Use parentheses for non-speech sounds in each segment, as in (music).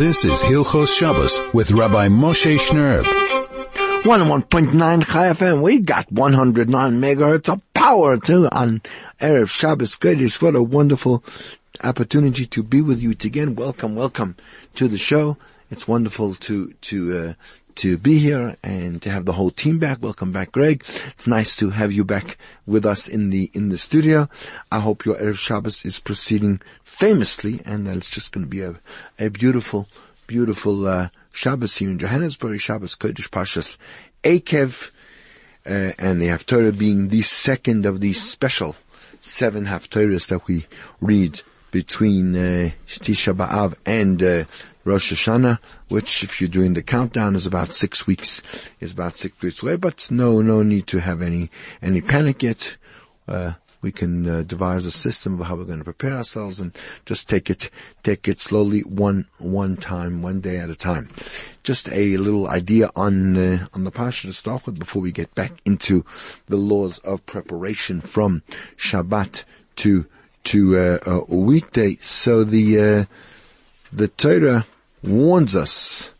This is Hilchos Shabbos with Rabbi Moshe Shnerb. 101.9 Chai FM. We got 109 megahertz of power too on Erev Shabbos Kodesh. What a wonderful opportunity to be with you again. Welcome, welcome to the show. It's wonderful to, to, uh, to be here and to have the whole team back. Welcome back, Greg. It's nice to have you back with us in the in the studio. I hope your Erev Shabbos is proceeding famously, and it's just going to be a a beautiful, beautiful uh, Shabbos here in Johannesburg. Shabbos Kodesh Pashas Ekev, uh, and the Haftarah being the second of these special seven Haftarahs that we read between uh, Tisha B'Av and uh, Rosh Hashanah, which if you're doing the countdown is about six weeks, is about six weeks away, but no, no need to have any, any panic yet. Uh, we can uh, devise a system of how we're going to prepare ourselves and just take it, take it slowly one, one time, one day at a time. Just a little idea on, uh, on the Pasha to start with before we get back into the laws of preparation from Shabbat to, to, uh, a weekday. So the, uh, the Torah warns us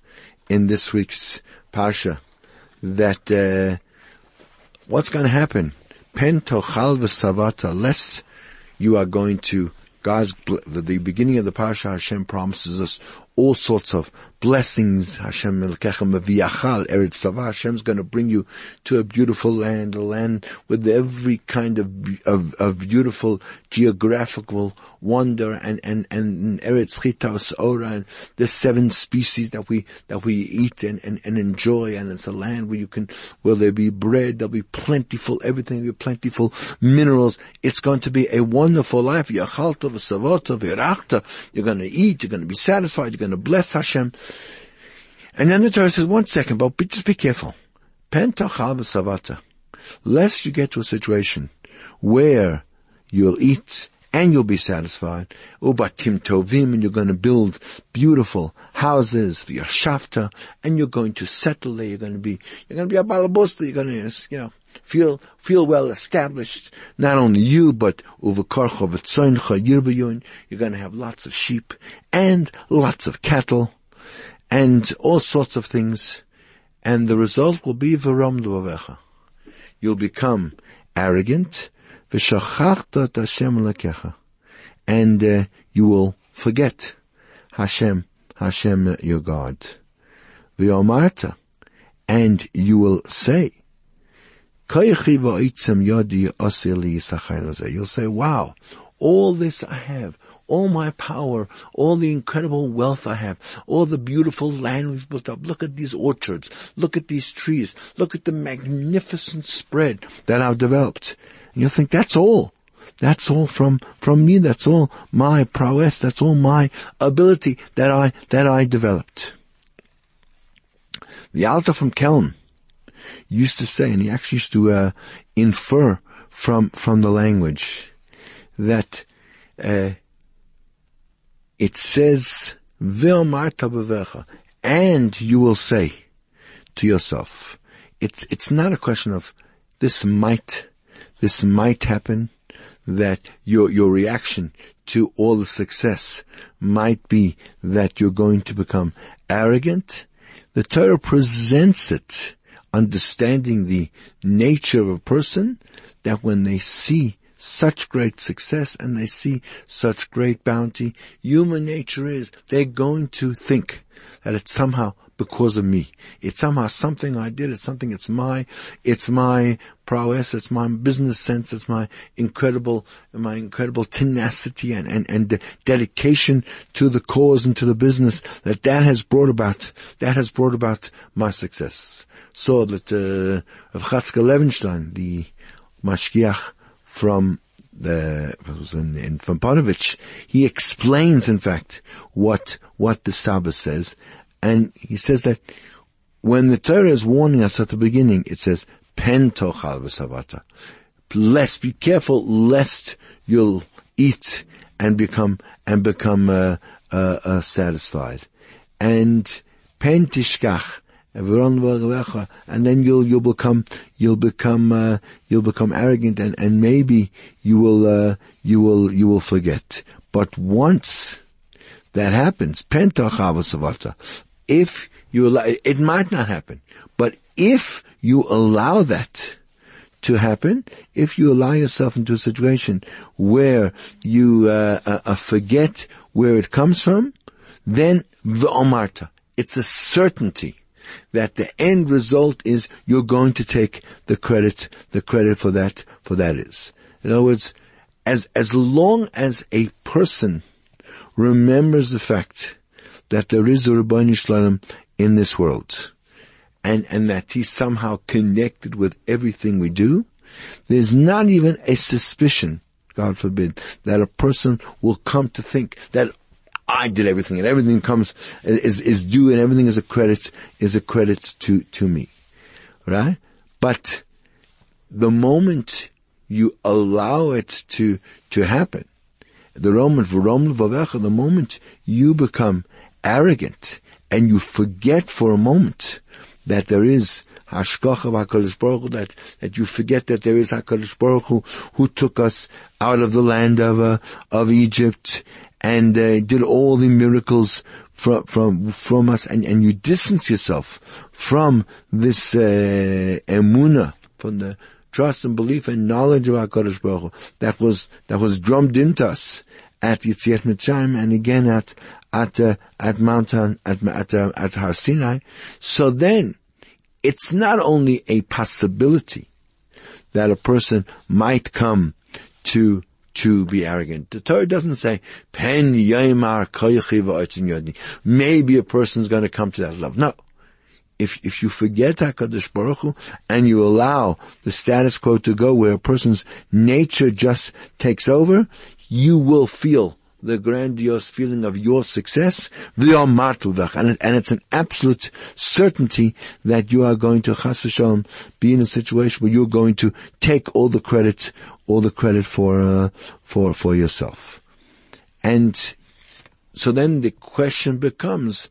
in this week's Pasha that uh, what's going to happen? Pen tochal v'savata, lest you are going to God's the beginning of the Pasha Hashem promises us all sorts of blessings. Hashem. Hashem's going to bring you to a beautiful land, a land with every kind of of, of beautiful geographical wonder and and and Eretz Chitas Ora and the seven species that we that we eat and, and, and enjoy. And it's a land where you can where there be bread, there'll be plentiful everything, will be plentiful minerals. It's going to be a wonderful life. You're going to eat. You're going to be satisfied. You're going to bless Hashem. And then the Torah says, one second, but just be careful. Pentachal v'savata. Lest you get to a situation where you'll eat and you'll be satisfied. Ubatim tovim, and you're going to build beautiful houses for your shafta, and you're going to settle there. You're going to be, you're going to be a balabusta. You're going to, you know, feel feel well established. Not only you, but. You're going to have lots of sheep and lots of cattle and all sorts of things. And the result will be v'ram avecha. You'll become arrogant v'shachachta Hashem lekecha, and uh, you will forget Hashem, Hashem your God. V'yomarta, and you will say, You'll say, wow, all this I have, all my power, all the incredible wealth I have, all the beautiful land we've built up. Look at these orchards. Look at these trees. Look at the magnificent spread that I've developed. And you'll think that's all. That's all from, from me. That's all my prowess. That's all my ability that I, that I developed. The Alter from Kelm used to say, and he actually used to uh, infer from from the language that uh, it says and you will say to yourself, it's it's not a question of this might this might happen that your your reaction to all the success might be that you're going to become arrogant. The Torah presents it understanding the nature of a person, that when they see such great success and they see such great bounty, human nature is they're going to think that it's somehow because of me. It's somehow something I did. It's something. It's my. It's my prowess. It's my business sense. It's my incredible, my incredible tenacity and and and dedication to the cause and to the business that that has brought about. That has brought about my success So that uh, of Levenstein, the mashgiach from the in, in, from Panovich, he explains, in fact, what what the Sabbath says, and he says that when the Torah is warning us at the beginning, it says pen tochal v'savata. Lest be careful, lest you'll eat and become and become uh, uh, uh, satisfied, and pen tishkach and then you'll you'll become you'll become uh, you'll become arrogant and, and maybe you will uh, you will you will forget. But once that happens, if you allow, it might not happen, but if you allow that to happen, if you allow yourself into a situation where you uh, uh, uh forget where it comes from, then v'omarta, it's a certainty that the end result is you're going to take the credit, the credit for that, for that is. In other words, as, as long as a person remembers the fact that there is a Ribono Shel Olam in this world, and, and that he's somehow connected with everything we do, there's not even a suspicion, God forbid, that a person will come to think that I did everything and everything comes, is, is due and everything is a credit, is a credit to, to me. Right? But the moment you allow it to, to happen, the Roman, the moment you become arrogant and you forget for a moment that there is Hashgacha of HaKadosh Baruch Hu, that, that you forget that there is HaKadosh Baruch Hu, who took us out of the land of, uh, of Egypt and uh, did all the miracles from from from us, and, and you distance yourself from this uh, emuna, from the trust and belief and knowledge of Hakadosh Baruch Hu, that was that was drummed into us at Yetziat Mitzrayim and again at at uh, at Mount at at, uh, at Har Sinai. So then, it's not only a possibility that a person might come to to be arrogant. The Torah doesn't say, Pen. Maybe a person's going to come to that level. No. If, if you forget HaKadosh Baruch Hu and you allow the status quo to go where a person's nature just takes over, you will feel the grandiose feeling of your success, and, and it's an absolute certainty that you are going to chas v'shalom be in a situation where you're going to take all the credit, all the credit for uh, for for yourself. And so then the question becomes,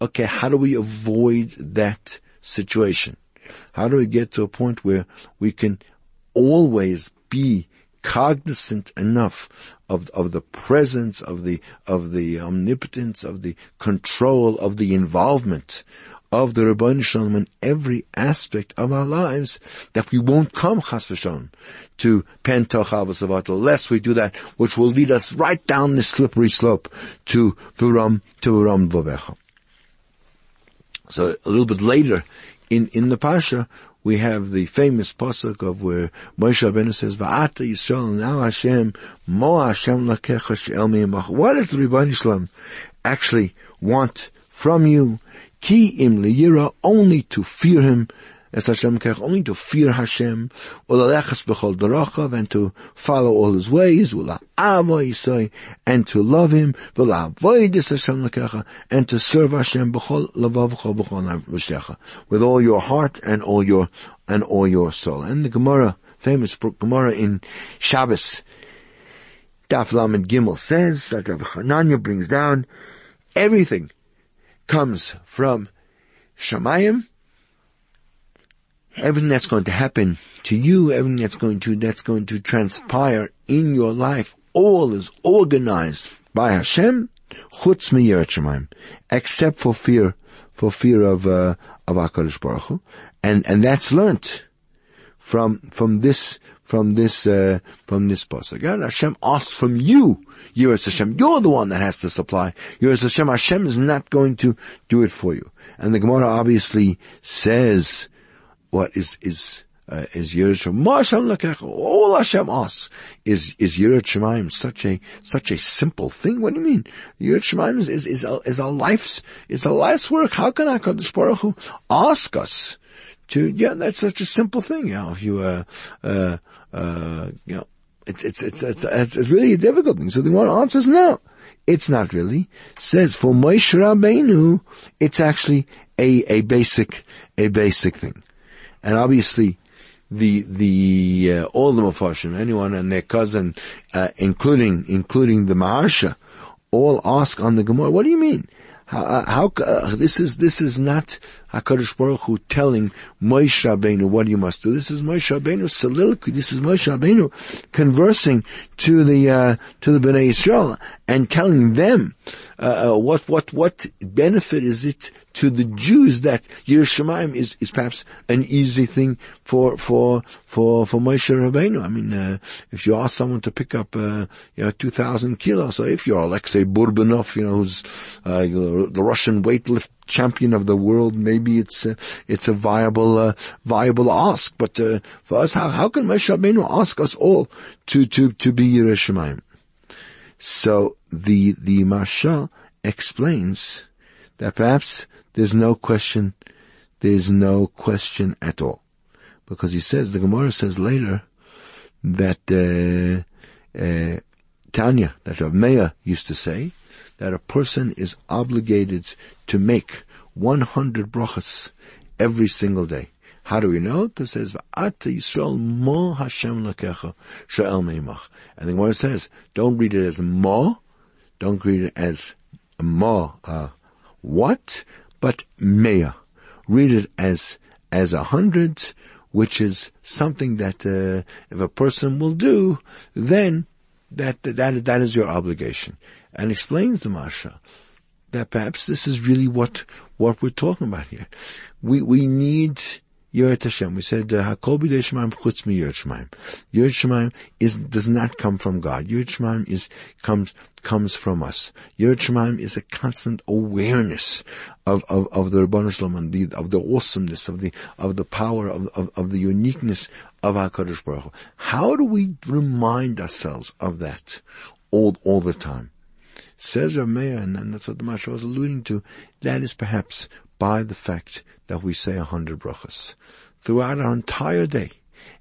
okay, how do we avoid that situation? How do we get to a point where we can always be cognizant enough of, of the presence, of the, of the omnipotence, of the control, of the involvement of the Ribono Shel Olam in every aspect of our lives, that we won't come, chas v'shalom, to pentoch avasavat, unless we do that, which will lead us right down the slippery slope to Vuram, to Vuram Dvovecha. So a little bit later in, in the Pasha, we have the famous pasuk of where Moshe Rabbeinu says, "Va'ata Yisrael now Hashem mo Hashem lakecha she'el What does the Ribono Shel Olam actually want from you? Ki im liyira, only to fear Him, as Hashem kech, only to fear Hashem, ulalechas b'chol darachav, and to follow all His ways, ula'ava yisai, and to love Him, v'la'avoidis Hashem lekecha, and to serve Hashem b'chol lavavcha b'chol navshecha, with all your heart and all your, and all your soul. And the Gemara, famous Gemara in Shabbos, Daf Lamed Gimel says, that Rav Hananya brings down, everything comes from Shemayim, everything that's going to happen to you, everything that's going to, that's going to transpire in your life, all is organized by Hashem, chutz miyirat except for fear, for fear of, uh, of HaKadosh Baruch Hu. And, and that's learnt from, from this, from this, uh, from this pasuk. God, Hashem asks from you, Yiras Hashem. You're the one that has to supply. Yiras Hashem. Hashem is not going to do it for you. And the Gemara obviously says, what is, is, uh, is Yirat Shemaim. All Hashem asks is, is Yirat Shemaim such a, such a simple thing? What do you mean? Yirat Shemaim is, is, is, a, is our life's, is our life's work. How can HaKadosh Baruch Hu ask us to, yeah, that's such a simple thing, you know, if you, uh, uh, uh, you know, it's, it's, it's, it's, it's, it's really a difficult thing. So the one answers no. It's not really. Says for Moshe Rabbeinu, it's actually a, a basic, a basic thing. And obviously, the the uh, all the Mepharshim, anyone and their cousin, uh, including including the Maharsha, all ask on the Gemara, what do you mean? How, uh, how uh, this is this is not Hakadosh Baruch Hu telling Moshe Rabbeinu what you must do. This is Moshe Rabbeinu's soliloquy. This is Moshe Rabbeinu conversing to the uh, to the Bnei Israel and telling them uh, uh, what what what benefit is it to the Jews that Yiras Shamayim is, is perhaps an easy thing for for for for Moshe Rabbeinu. I mean, uh, if you ask someone to pick up uh, you know two thousand kilos, so if you're Alexei Burbanov, you know who's uh, the Russian weightlift champion of the world, maybe it's a, it's a viable uh, viable ask. But uh, for us, how how can Moshe Rabbeinu ask us all to to to be Yiras Shamayim? So the the Maharsha explains that perhaps there's no question, there's no question at all, because he says the Gemara says later that uh, uh, Tanya, that Rav Meir used to say, that a person is obligated to make 100 brachas every single day. How do we know? Because it says, V'ata Yisrael mo Hashem lakecha sha'el meimach. And the Gemara says, don't read it as mo, don't read it as ma, uh, what, but mea. Read it as, as a hundred, which is something that, uh, if a person will do, then that, that, that is your obligation. And explains the Maharsha that perhaps this is really what, what we're talking about here. We, we need Yirat Hashem. We said uh, Hakol B'dei Shemaim Chutz Mi Yirat Shemaim. Yirat Shemaim is does not come from God. Yirat Shemaim is comes comes from us. Yirat Shemaim is a constant awareness of of, of the Ribono Shel Olam the of the awesomeness of the of the power of of, of the uniqueness of Hakadosh Baruch Hu. How do we remind ourselves of that all all the time? Says Rav Meir, and that's what the Maharsha was alluding to. That is perhaps by the fact that we say a hundred brachas throughout our entire day,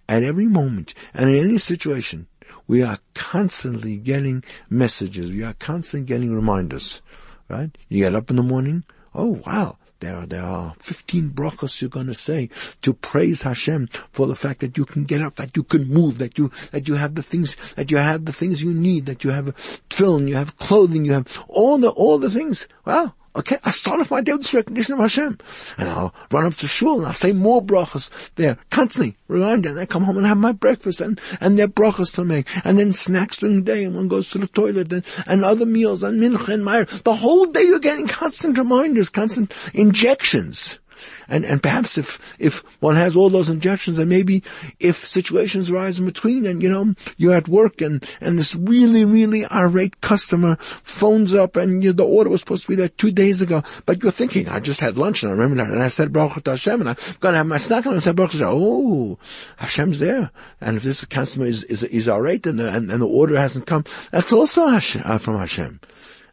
at every moment, and in any situation. We are constantly getting messages. We are constantly getting reminders, right? You get up in the morning. Oh wow, there, there are 15 brachas you're going to say to praise Hashem for the fact that you can get up, that you can move, that you, that you have the things, that you have the things you need, that you have a film, you have clothing, you have all the, all the things. Well, Okay, I start off my day with this recognition of Hashem. And I'll run up to shul and I'll say more brachas there, constantly, reminding. And I come home and have my breakfast and, and there are brachas to make. And then snacks during the day and one goes to the toilet and, and other meals and mincha and meir. The whole day you're getting constant reminders, constant injections. And, and perhaps if, if one has all those injections and maybe if situations arise in between and, you know, you're at work and, and this really, really irate customer phones up and you know, the order was supposed to be there two days ago, but you're thinking, I just had lunch and I remember that and I said Baruch Hashem and I'm gonna have my snack and I said Baruch Hashem. Oh, Hashem's there. And if this customer is, is, is irate and the, and, and the order hasn't come, that's also Hashem, uh, from Hashem.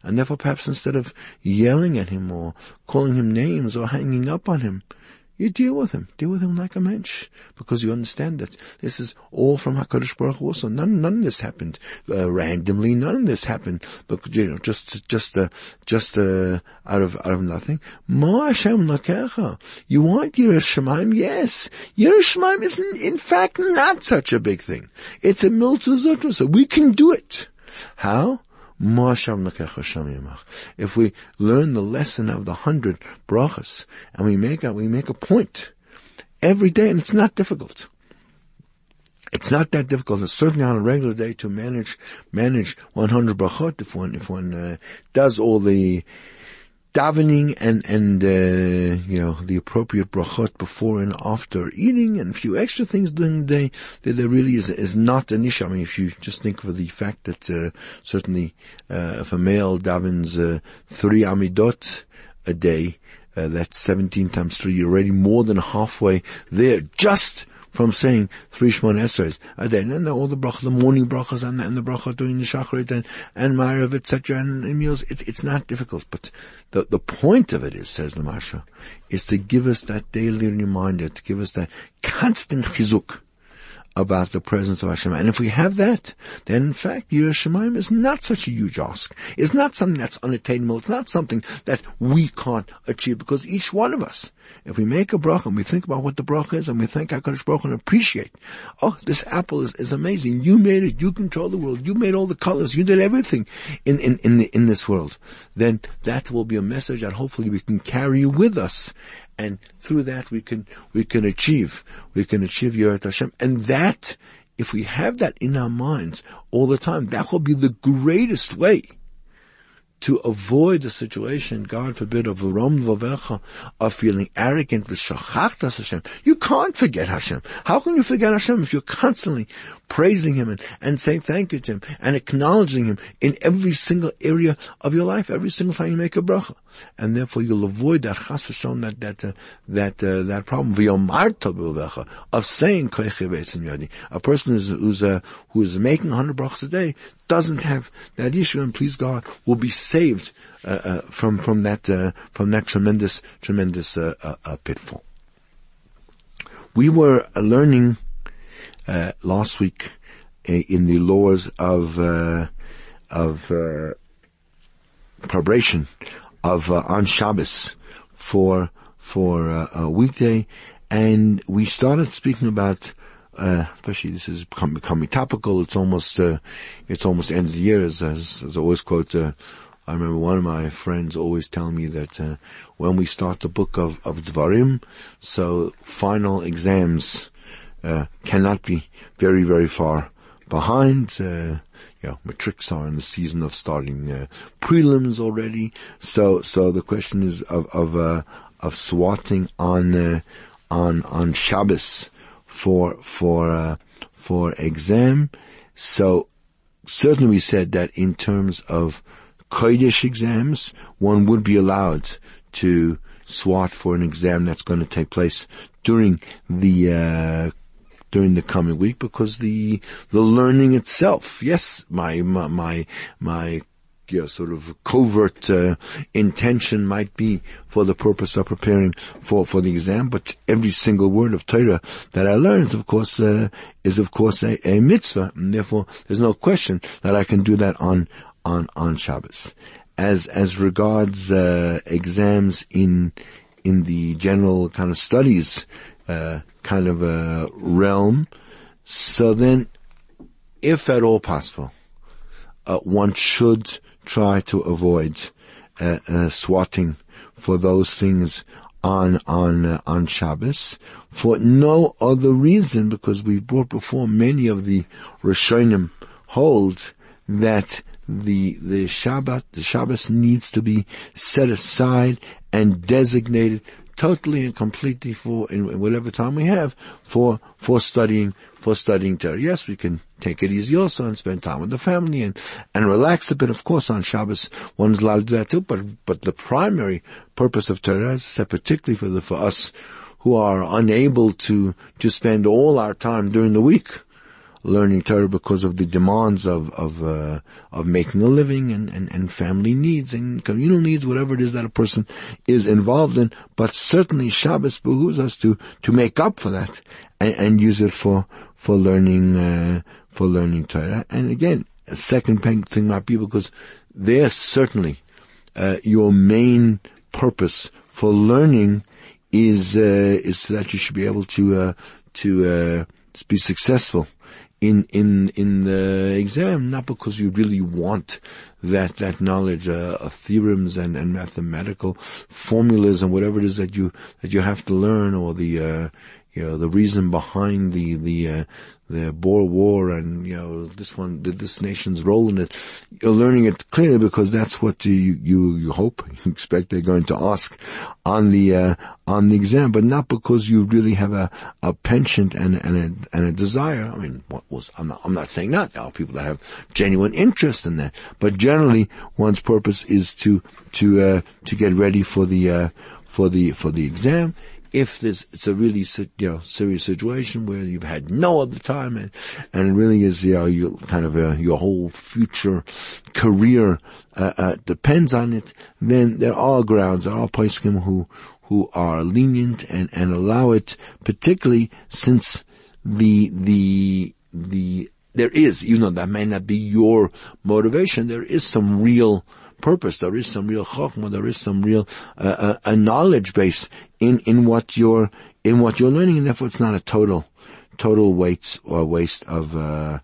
And therefore perhaps instead of yelling at him or calling him names or hanging up on him, you deal with him. Deal with him like a mensch. Because you understand that this is all from HaKadosh Baruch Hu also. None, none of this happened, uh, randomly. None of this happened, but, you know, just, just, uh, just, uh, out of, out of nothing. Ma Hashem lakecha. You want Yiras Shamayim? Yes. Yiras Shamayim is in, fact not such a big thing. It's a miltzah so we can do it. How? If we learn the lesson of the hundred brachas and we make a, we make a point every day, and it's not difficult. It's not that difficult. It's certainly on a regular day to manage manage 100 brachot if one if one uh, does all the davening and and uh, you know the appropriate brachot before and after eating and a few extra things during the day that there really is is not an issue. I mean, if you just think of the fact that uh, certainly uh, if a male davens uh, three amidot a day, uh, that's 17 times three. You're already more than halfway there just from saying three Shemon Esrei a. And all the brachas, the morning brachas and, and the bracha during the Shacharit and, and Ma'ariv, etc. And, meals, it's, it's not difficult. But the, the point of it is, says the Maharsha, is to give us that daily reminder, to give us that constant chizuk about the presence of Hashem. And if we have that, then in fact, Yiras Shamayim is not such a huge ask. It's not something that's unattainable. It's not something that we can't achieve because each one of us, if we make a bracha and we think about what the bracha is and we thank HaKadosh Baruch and appreciate, oh, this apple is, is amazing. You made it. You control the world. You made all the colors. You did everything in, in, in, the, in this world. Then that will be a message that hopefully we can carry with us and through that we can we can achieve we can achieve Yirat Hashem, and that if we have that in our minds all the time, that will be the greatest way to avoid the situation, God forbid, of Rom Vavecha, of feeling arrogant with Shachachtas Hashem. You can't forget Hashem. How can you forget Hashem if you're constantly praising Him and, and saying thank you to Him and acknowledging Him in every single area of your life, every single time you make a bracha? And therefore you'll avoid that chas that, that, uh, that, uh, that problem, of saying a person who's, who's, uh, who is making 100 brachas a day doesn't have that issue, and please God will be saved uh, uh, from from that uh, from that tremendous tremendous uh, uh, uh pitfall. We were uh, learning last week in the laws of of preparation of on Shabbos for for a weekday, and we started speaking about uh, especially this is become, becoming topical. It's almost, uh, it's almost end of the year as, as, as I always quote, uh, I remember one of my friends always telling me that, uh, when we start the book of, of Dvarim, so final exams, uh, cannot be very, very far behind, uh, know, matrics are in the season of starting, uh, prelims already. So, so the question is of, of, uh, of swatting on, uh, on, on Shabbos, for for uh, for exam. So certainly we said that in terms of Kodesh exams, one would be allowed to swat for an exam that's going to take place during the uh, during the coming week because the the learning itself, yes, my my my, my you know, sort of covert uh, intention might be for the purpose of preparing for, for the exam, but every single word of Torah that I learn is of course, uh, is of course a, a mitzvah, and therefore there's no question that I can do that on, on, on Shabbos. As, as regards, uh, exams in, in the general kind of studies, uh, kind of a realm, so then, if at all possible, uh, one should try to avoid uh, uh, swatting for those things on on uh, on Shabbos for no other reason because we've brought before many of the Rishonim hold that the the Shabbat the Shabbos needs to be set aside and designated totally and completely for in whatever time we have for for studying for studying Torah. Yes, we can take it easy also and spend time with the family and and relax a bit. Of course, on Shabbos one is allowed to do that too. But but the primary purpose of Torah, as I said, particularly for the for us who are unable to to spend all our time during the week learning Torah because of the demands of of uh, of making a living and, and, and family needs and communal needs, whatever it is that a person is involved in. But certainly Shabbos behooves us to to make up for that and, and use it for for learning uh, for learning Torah. And again, a second thing might be because there certainly uh, your main purpose for learning is uh, is that you should be able to uh, to uh, be successful in in in the exam, not because you really want that that knowledge uh, of theorems and, and mathematical formulas and whatever it is that you that you have to learn, or the uh, you know the reason behind the the uh, the Boer War and you know this one, this nation's role in it. You're learning it clearly because that's what you you you hope, (laughs) you expect they're going to ask on the uh, on the exam, but not because you really have a a penchant and and a and a desire. I mean, what was I'm not I'm not saying that there are people that have genuine interest in that, but generally one's purpose is to to uh, to get ready for the uh, for the for the exam if there's, it's a really, you know, serious situation where you've had no other time and, and really is, you know, kind of, uh, your whole future career, uh, uh, depends on it, then there are grounds, there are poskim who, who are lenient and, and allow it, particularly since the, the, the, there is, you know, that may not be your motivation, there is some real purpose, there is some real chokmah, there is some real, uh, uh, a knowledge base in, in what you're, in what you're learning, and therefore it's not a total, total waste or waste of, uh,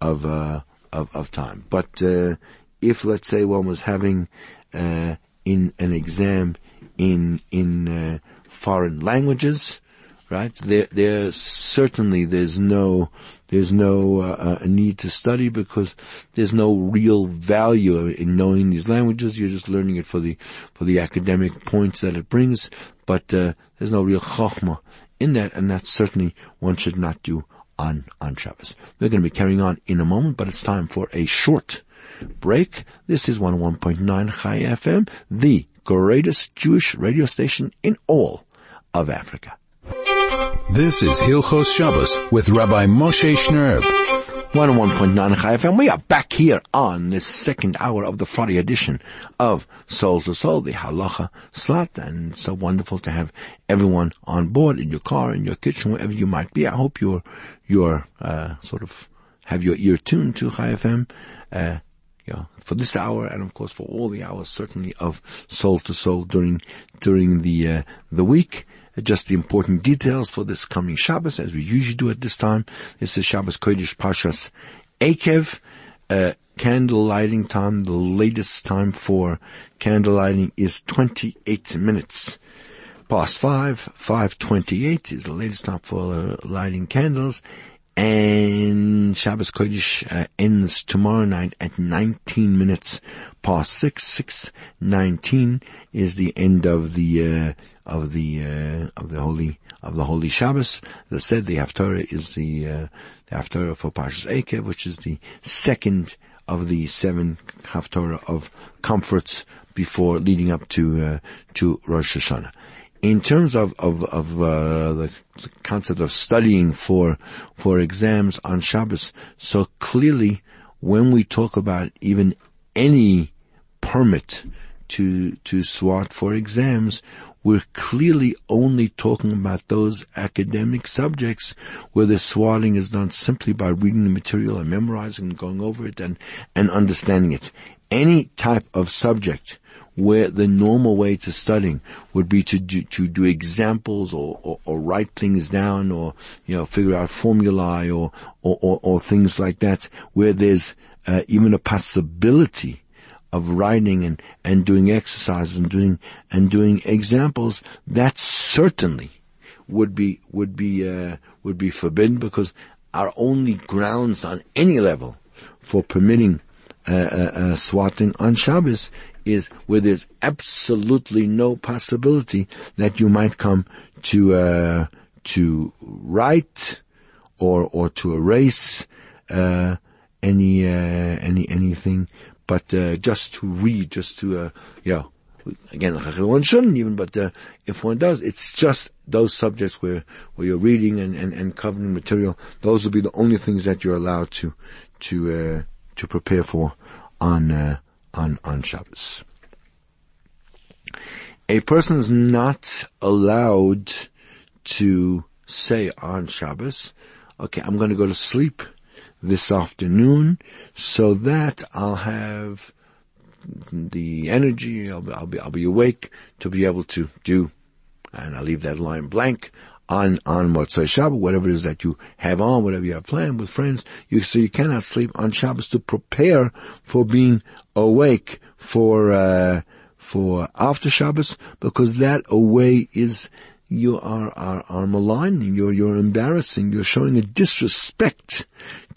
of, uh, of, of time. But, uh, if let's say one was having, uh, in an exam in, in, foreign languages, right? There, there certainly there's no, there's no uh, uh, need to study because there's no real value in knowing these languages. You're just learning it for the, for the academic points that it brings, but uh, there's no real chokhmah in that, and that certainly one should not do on, on Shabbos. We're going to be carrying on in a moment, but it's time for a short break. This is 101.9 Chai FM, the greatest Jewish radio station in all of Africa. This is Hilchos Shabbos with Rabbi Moshe Shnerb. 101.9 Chai FM. We are back here on this second hour of the Friday edition of Soul to Soul, the Halacha slot, and it's so wonderful to have everyone on board in your car, in your kitchen, wherever you might be. I hope you're, you're, uh, sort of have your ear tuned to Chai FM, uh, yeah, for this hour and of course for all the hours certainly of soul to soul during during the uh, the week. Just the important details for this coming Shabbos, as we usually do at this time. This is Shabbos Kodesh Pashas Ekev. Uh, candle lighting time, the latest time for candle lighting is 28 minutes past 5. 528 is the latest time for uh, lighting candles and Shabbos Kodesh uh, ends tomorrow night at 19 minutes past 6. 619 is the end of the, uh, of the, uh, of the holy, of the holy Shabbos. As I said, the Haftarah is the, uh, the Haftarah for Pashas Ekev, which is the second of the seven Haftarah of comforts before leading up to, uh, to Rosh Hashanah in terms of of, of uh, the concept of studying for for exams on Shabbos, so clearly when we talk about even any permit to to swat for exams, we're clearly only talking about those academic subjects where the swatting is done simply by reading the material and memorizing and going over it and, and understanding it. Any type of subject where the normal way to studying would be to do, to do examples or, or, or, write things down or, you know, figure out formulae or, or, or things like that where there's uh, even a possibility of writing and, and doing exercises and doing, and doing examples, that certainly would be, would be, uh, would be forbidden because our only grounds on any level for permitting uh, uh, uh, swatting on Shabbos is where there's absolutely no possibility that you might come to uh, to write or or to erase uh, any uh, any anything, but uh, just to read, just to uh, you. Again, one shouldn't even, but uh, if one does, it's just those subjects where, where you're reading and, and, and covering material. Those will be the only things that you're allowed to to to prepare for on on, on Shabbos. A person is not allowed to say on Shabbos, okay, I'm going to go to sleep this afternoon so that I'll have the energy, I'll, I'll, be, I'll be awake to be able to do, and I'll leave that line blank on, on Motzei Shabbat, whatever it is that you have on, whatever you have planned with friends, you, so you cannot sleep on Shabbos to prepare for being awake for, uh, for after Shabbos, because that away is, you are, are, are maligning, you're, you're embarrassing, you're showing a disrespect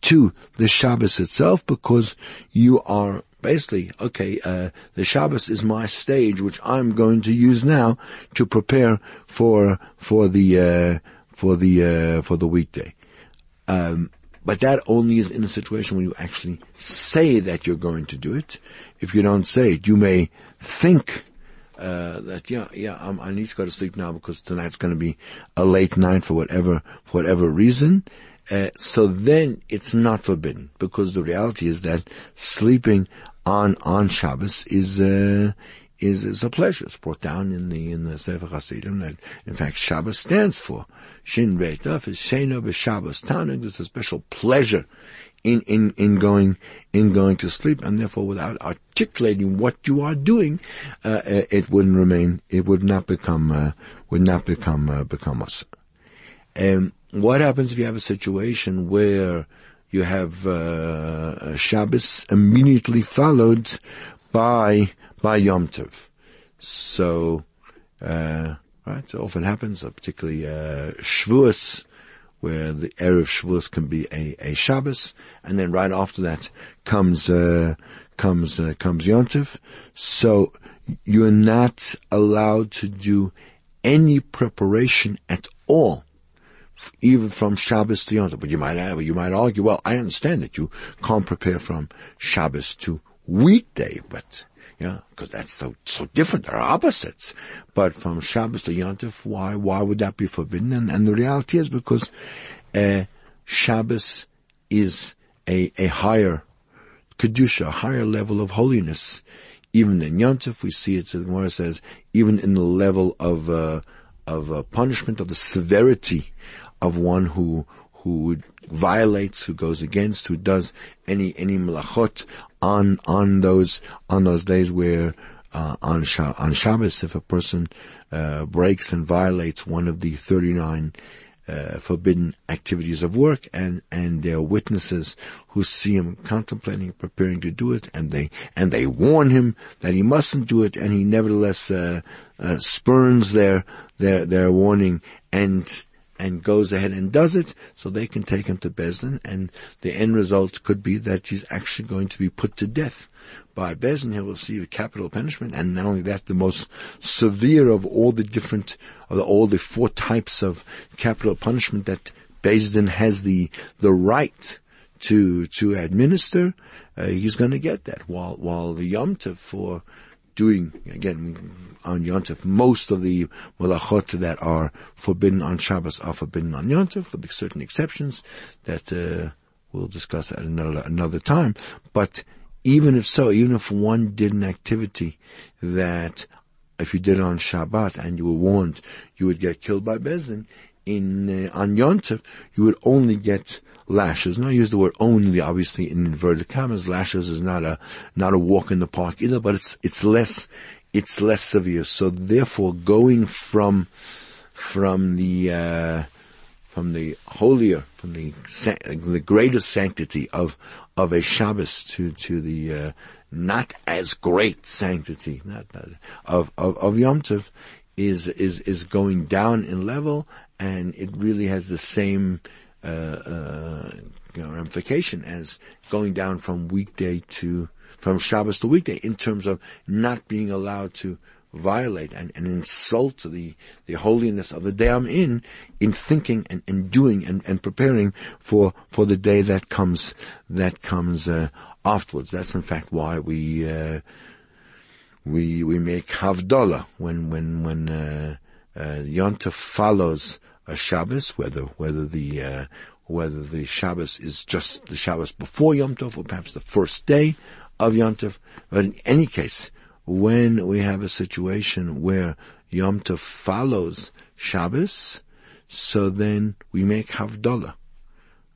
to the Shabbos itself because you are basically, okay, uh, the Shabbos is my stage, which I'm going to use now to prepare for for the uh, for the uh, for the weekday. Um, but that only is in a situation when you actually say that you're going to do it. If you don't say it, you may think uh, that yeah, yeah, I'm, i need to go to sleep now because tonight's going to be a late night for whatever for whatever reason. Uh, so then it's not forbidden because the reality is that sleeping on on Shabbos is uh, is, is a pleasure. It's brought down in the, in the Sefer Hasidim that, in fact, Shabbos stands for. Shin Reitaf is Shena B'Shabbos Tanug. There's a special pleasure in, in, in going, in going to sleep, and therefore without articulating what you are doing, uh, uh it wouldn't remain, it would not become, uh, would not become, uh, become us. And what happens if you have a situation where you have, uh, Shabbos immediately followed by, by Yom Tov? So, uh, right, it often happens, uh, particularly, uh, Shavuos, where the Erev Shavuos can be a, a Shabbos, and then right after that comes, uh, comes, uh, comes. So you're not allowed to do any preparation at all, even from Shabbos to Yontif. But you might have, you might argue, well, I understand that you can't prepare from Shabbos to weekday, but yeah, because that's so so different. They're opposites. But from Shabbos to Yontif, why why would that be forbidden? And, and the reality is because uh, Shabbos is a a higher kedusha, a higher level of holiness. Even in Yontif, we see it. The Gemara says, even in the level of uh, of uh, punishment, of the severity of one who who violates, who goes against, who does any any malachot on on those on those days where uh, on on Shabbos, if a person uh, breaks and violates one of the thirty nine uh, forbidden activities of work, and and there are witnesses who see him contemplating, preparing to do it, and they and they warn him that he mustn't do it, and he nevertheless uh, uh, spurns their their their warning and and goes ahead and does it, so they can take him to Besdin, and the end result could be that he's actually going to be put to death by Besdin. He will receive capital punishment, and not only that, the most severe of all the different, of all the four types of capital punishment that Besdin has the the right to to administer, uh, he's going to get that. While while the Yom for doing, again, on Yontif, most of the malachot that are forbidden on Shabbos are forbidden on Yontif, with certain exceptions that uh, we'll discuss at another, another time. But even if so, even if one did an activity that if you did it on Shabbat and you were warned you would get killed by Bezdin, in uh, on Yontif, you would only get lashes. Now I use the word only, obviously in inverted commas. Lashes is not a, not a walk in the park either, but it's, it's less, it's less severe. So therefore going from, from the, uh, from the holier, from the, the greatest sanctity of, of a Shabbos to, to the, uh, not as great sanctity, not, not of, of, of Yom Tov is, is, is going down in level and it really has the same uh, uh, know, ramification as going down from weekday to from Shabbos to weekday in terms of not being allowed to violate and, and insult the, the holiness of the day I'm in, in thinking and, and doing and, and preparing for, for the day that comes, that comes, uh, afterwards. That's in fact why we, uh, we, we make Havdalah when, when, when, uh, uh, follows a Shabbos, whether whether the uh, whether the Shabbos is just the Shabbos before Yom Tov or perhaps the first day of Yom Tov. But in any case, when we have a situation where Yom Tov follows Shabbos, so then we make Havdalah.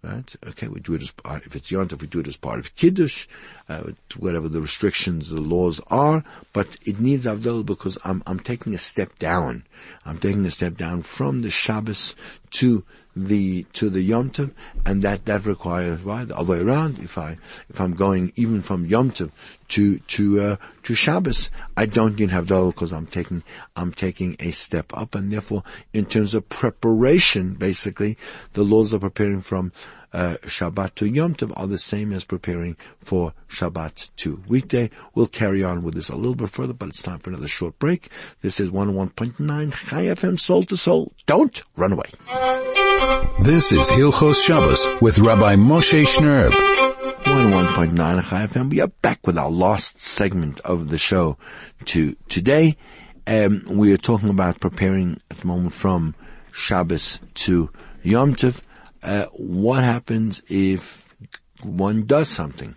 Right? Okay, we do it as part, if it's Yom Tov, we do it as part of Kiddush, uh, whatever the restrictions, the laws are, but it needs Avdol because I'm, I'm taking a step down. I'm taking a step down from the Shabbos to the to the Yom Tov, and that that requires right the other way around. If I if I'm going even from Yom Tov to to uh, to Shabbos, I don't need Havdalah because I'm taking I'm taking a step up, and therefore, in terms of preparation, basically, the laws are preparing from uh, Shabbat to Yom Tov are the same as preparing for Shabbat to weekday. We'll carry on with this a little bit further, but it's time for another short break. This is 101.9 Chai FM Soul to Soul. Don't run away. This is Hilchos Shabbos with Rabbi Moshe Shnerb. 101.9 Chai FM. We are back with our last segment of the show to today. Um, we are talking about preparing at the moment from Shabbos to Yom Tov uh, what happens if one does something?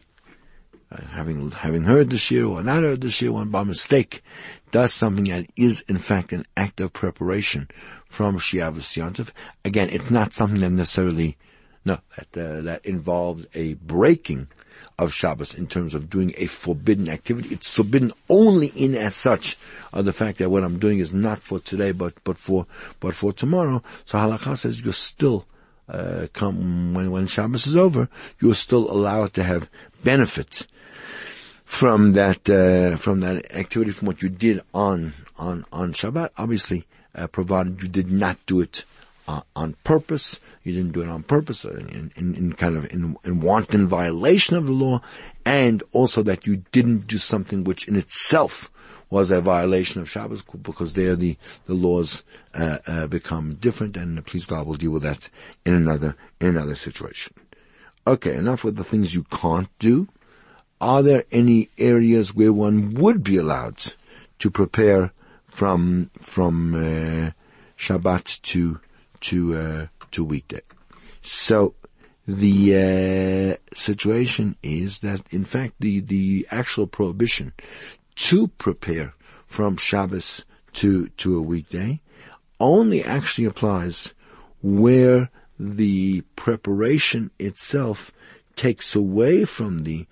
uh, having having heard the shiur or not heard the shiur, one by mistake does something that is in fact an act of preparation from Shiavas Yontif. Again, it's not something that necessarily no that uh, that involved a breaking of Shabbos in terms of doing a forbidden activity. It's forbidden only in as such of the fact that what I'm doing is not for today, but but for but for tomorrow. So halakha says you're still uh, come when when Shabbos is over, you're still allowed to have benefit from that uh, from that activity from what you did on on on Shabbat. Obviously, uh, provided you did not do it uh, on purpose. You didn't do it on purpose, or in, in, in kind of in, in, wanton violation of the law, and also that you didn't do something which in itself was a violation of Shabbos, because there the the laws uh, uh, become different, and please God will deal with that in another in another situation. Okay, enough with the things you can't do. Are there any areas where one would be allowed to prepare from from uh, Shabbat to to uh, to weekday. So the uh, situation is that in fact the the actual prohibition to prepare from Shabbos to to a weekday only actually applies where the preparation itself takes away from the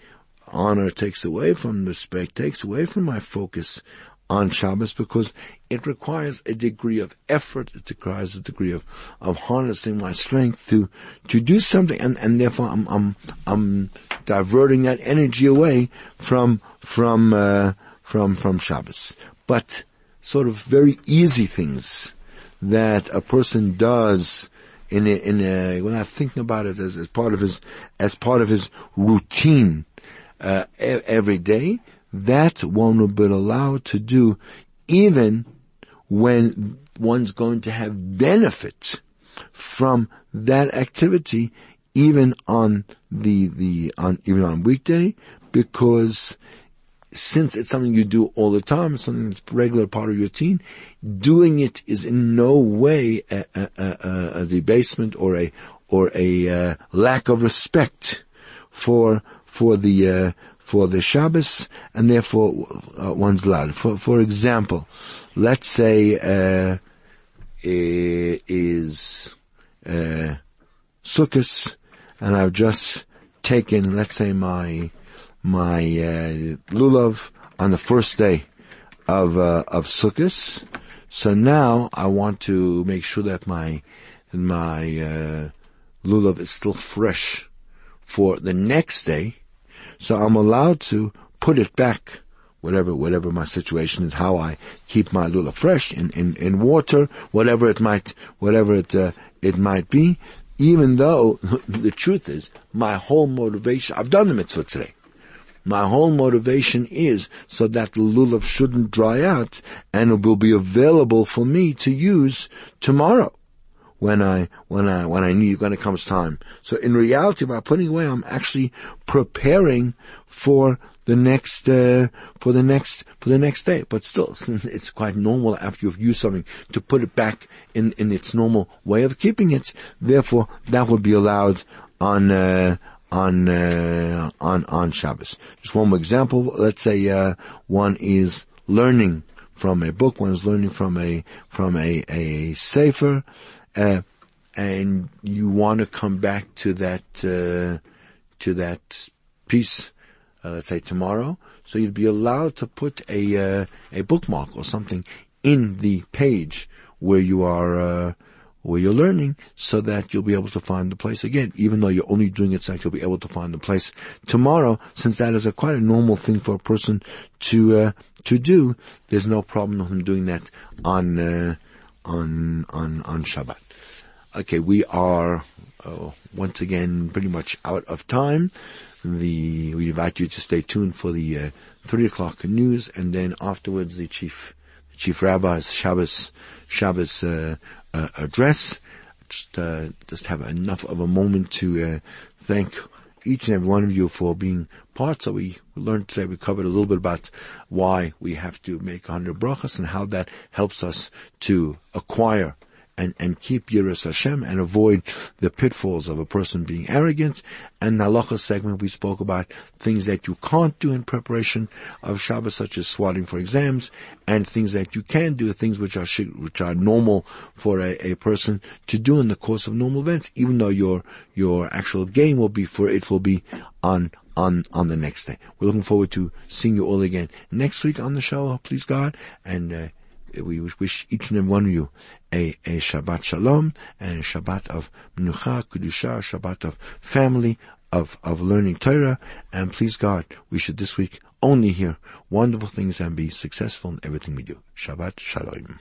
honor, takes away from respect, takes away from my focus on Shabbos because it requires a degree of effort, it requires a degree of, of harnessing my strength to, to do something and, and therefore I'm, I'm, I'm diverting that energy away from, from, uh, from, from Shabbos. But sort of very easy things that a person does in a, in a, when I'm thinking about it as, as part of his, as part of his routine, uh, every day, that one will be allowed to do even when one's going to have benefit from that activity even on the, the, on, even on weekday because since it's something you do all the time, it's something that's regular part of your routine, doing it is in no way a, a, a, a debasement or a, or a uh, lack of respect for, for the, uh, for the Shabbos, and therefore uh, one's allowed. For, for example, let's say uh, is uh, Sukkot, and I've just taken, let's say, my my uh, lulav on the first day of uh, of Sukkot. So now I want to make sure that my my uh, lulav is still fresh for the next day so I'm allowed to put it back, whatever, whatever my situation is, how I keep my lulav fresh in, in, in water, whatever it might, whatever it, uh, it might be, even though (laughs) the truth is, my whole motivation, I've done the mitzvah today. My whole motivation is so that the lulav shouldn't dry out and it will be available for me to use tomorrow when I when I when I need when it comes time. So in reality, by putting away, I'm actually preparing for the next uh, for the next for the next day. But still, (laughs) it's quite normal after you've used something to put it back in in its normal way of keeping it. Therefore, that would be allowed on. Uh, on uh, on on Shabbos. Just one more example. Let's say uh, one is learning from a book. One is learning from a from a a sefer, uh, and you want to come back to that uh, to that piece, uh, let's say tomorrow. So you'd be allowed to put a uh, a bookmark or something in the page where you are uh, where you're learning, so that you'll be able to find the place again. Even though you're only doing it, so you'll be able to find the place tomorrow. Since that is a quite a normal thing for a person to uh, to do, there's no problem with him doing that on on on on Shabbat. Okay, we are uh, once again pretty much out of time. The we invite you to stay tuned for the uh, three o'clock news, and then afterwards the chief chief rabbi's Shabbos Shabbos uh, uh address. Just uh, just have enough of a moment to uh, thank each and every one of you for being part. So we learned today, we covered a little bit about why we have to make 100 brachas and how that helps us to acquire and, and keep Yiras Hashem and avoid the pitfalls of a person being arrogant. And the halacha segment, we spoke about things that you can't do in preparation of Shabbos, such as swatting for exams, and things that you can do, things which are which are normal for a, a person to do in the course of normal events, even though your your actual game will be for it will be on on on the next day. We're looking forward to seeing you all again next week on the show, please God, and. Uh, we wish each and every one of you a, a Shabbat Shalom and a Shabbat of Menucha, Kedusha, Shabbat of family, of, of learning Torah, and please God, we should this week only hear wonderful things and be successful in everything we do. Shabbat Shalom.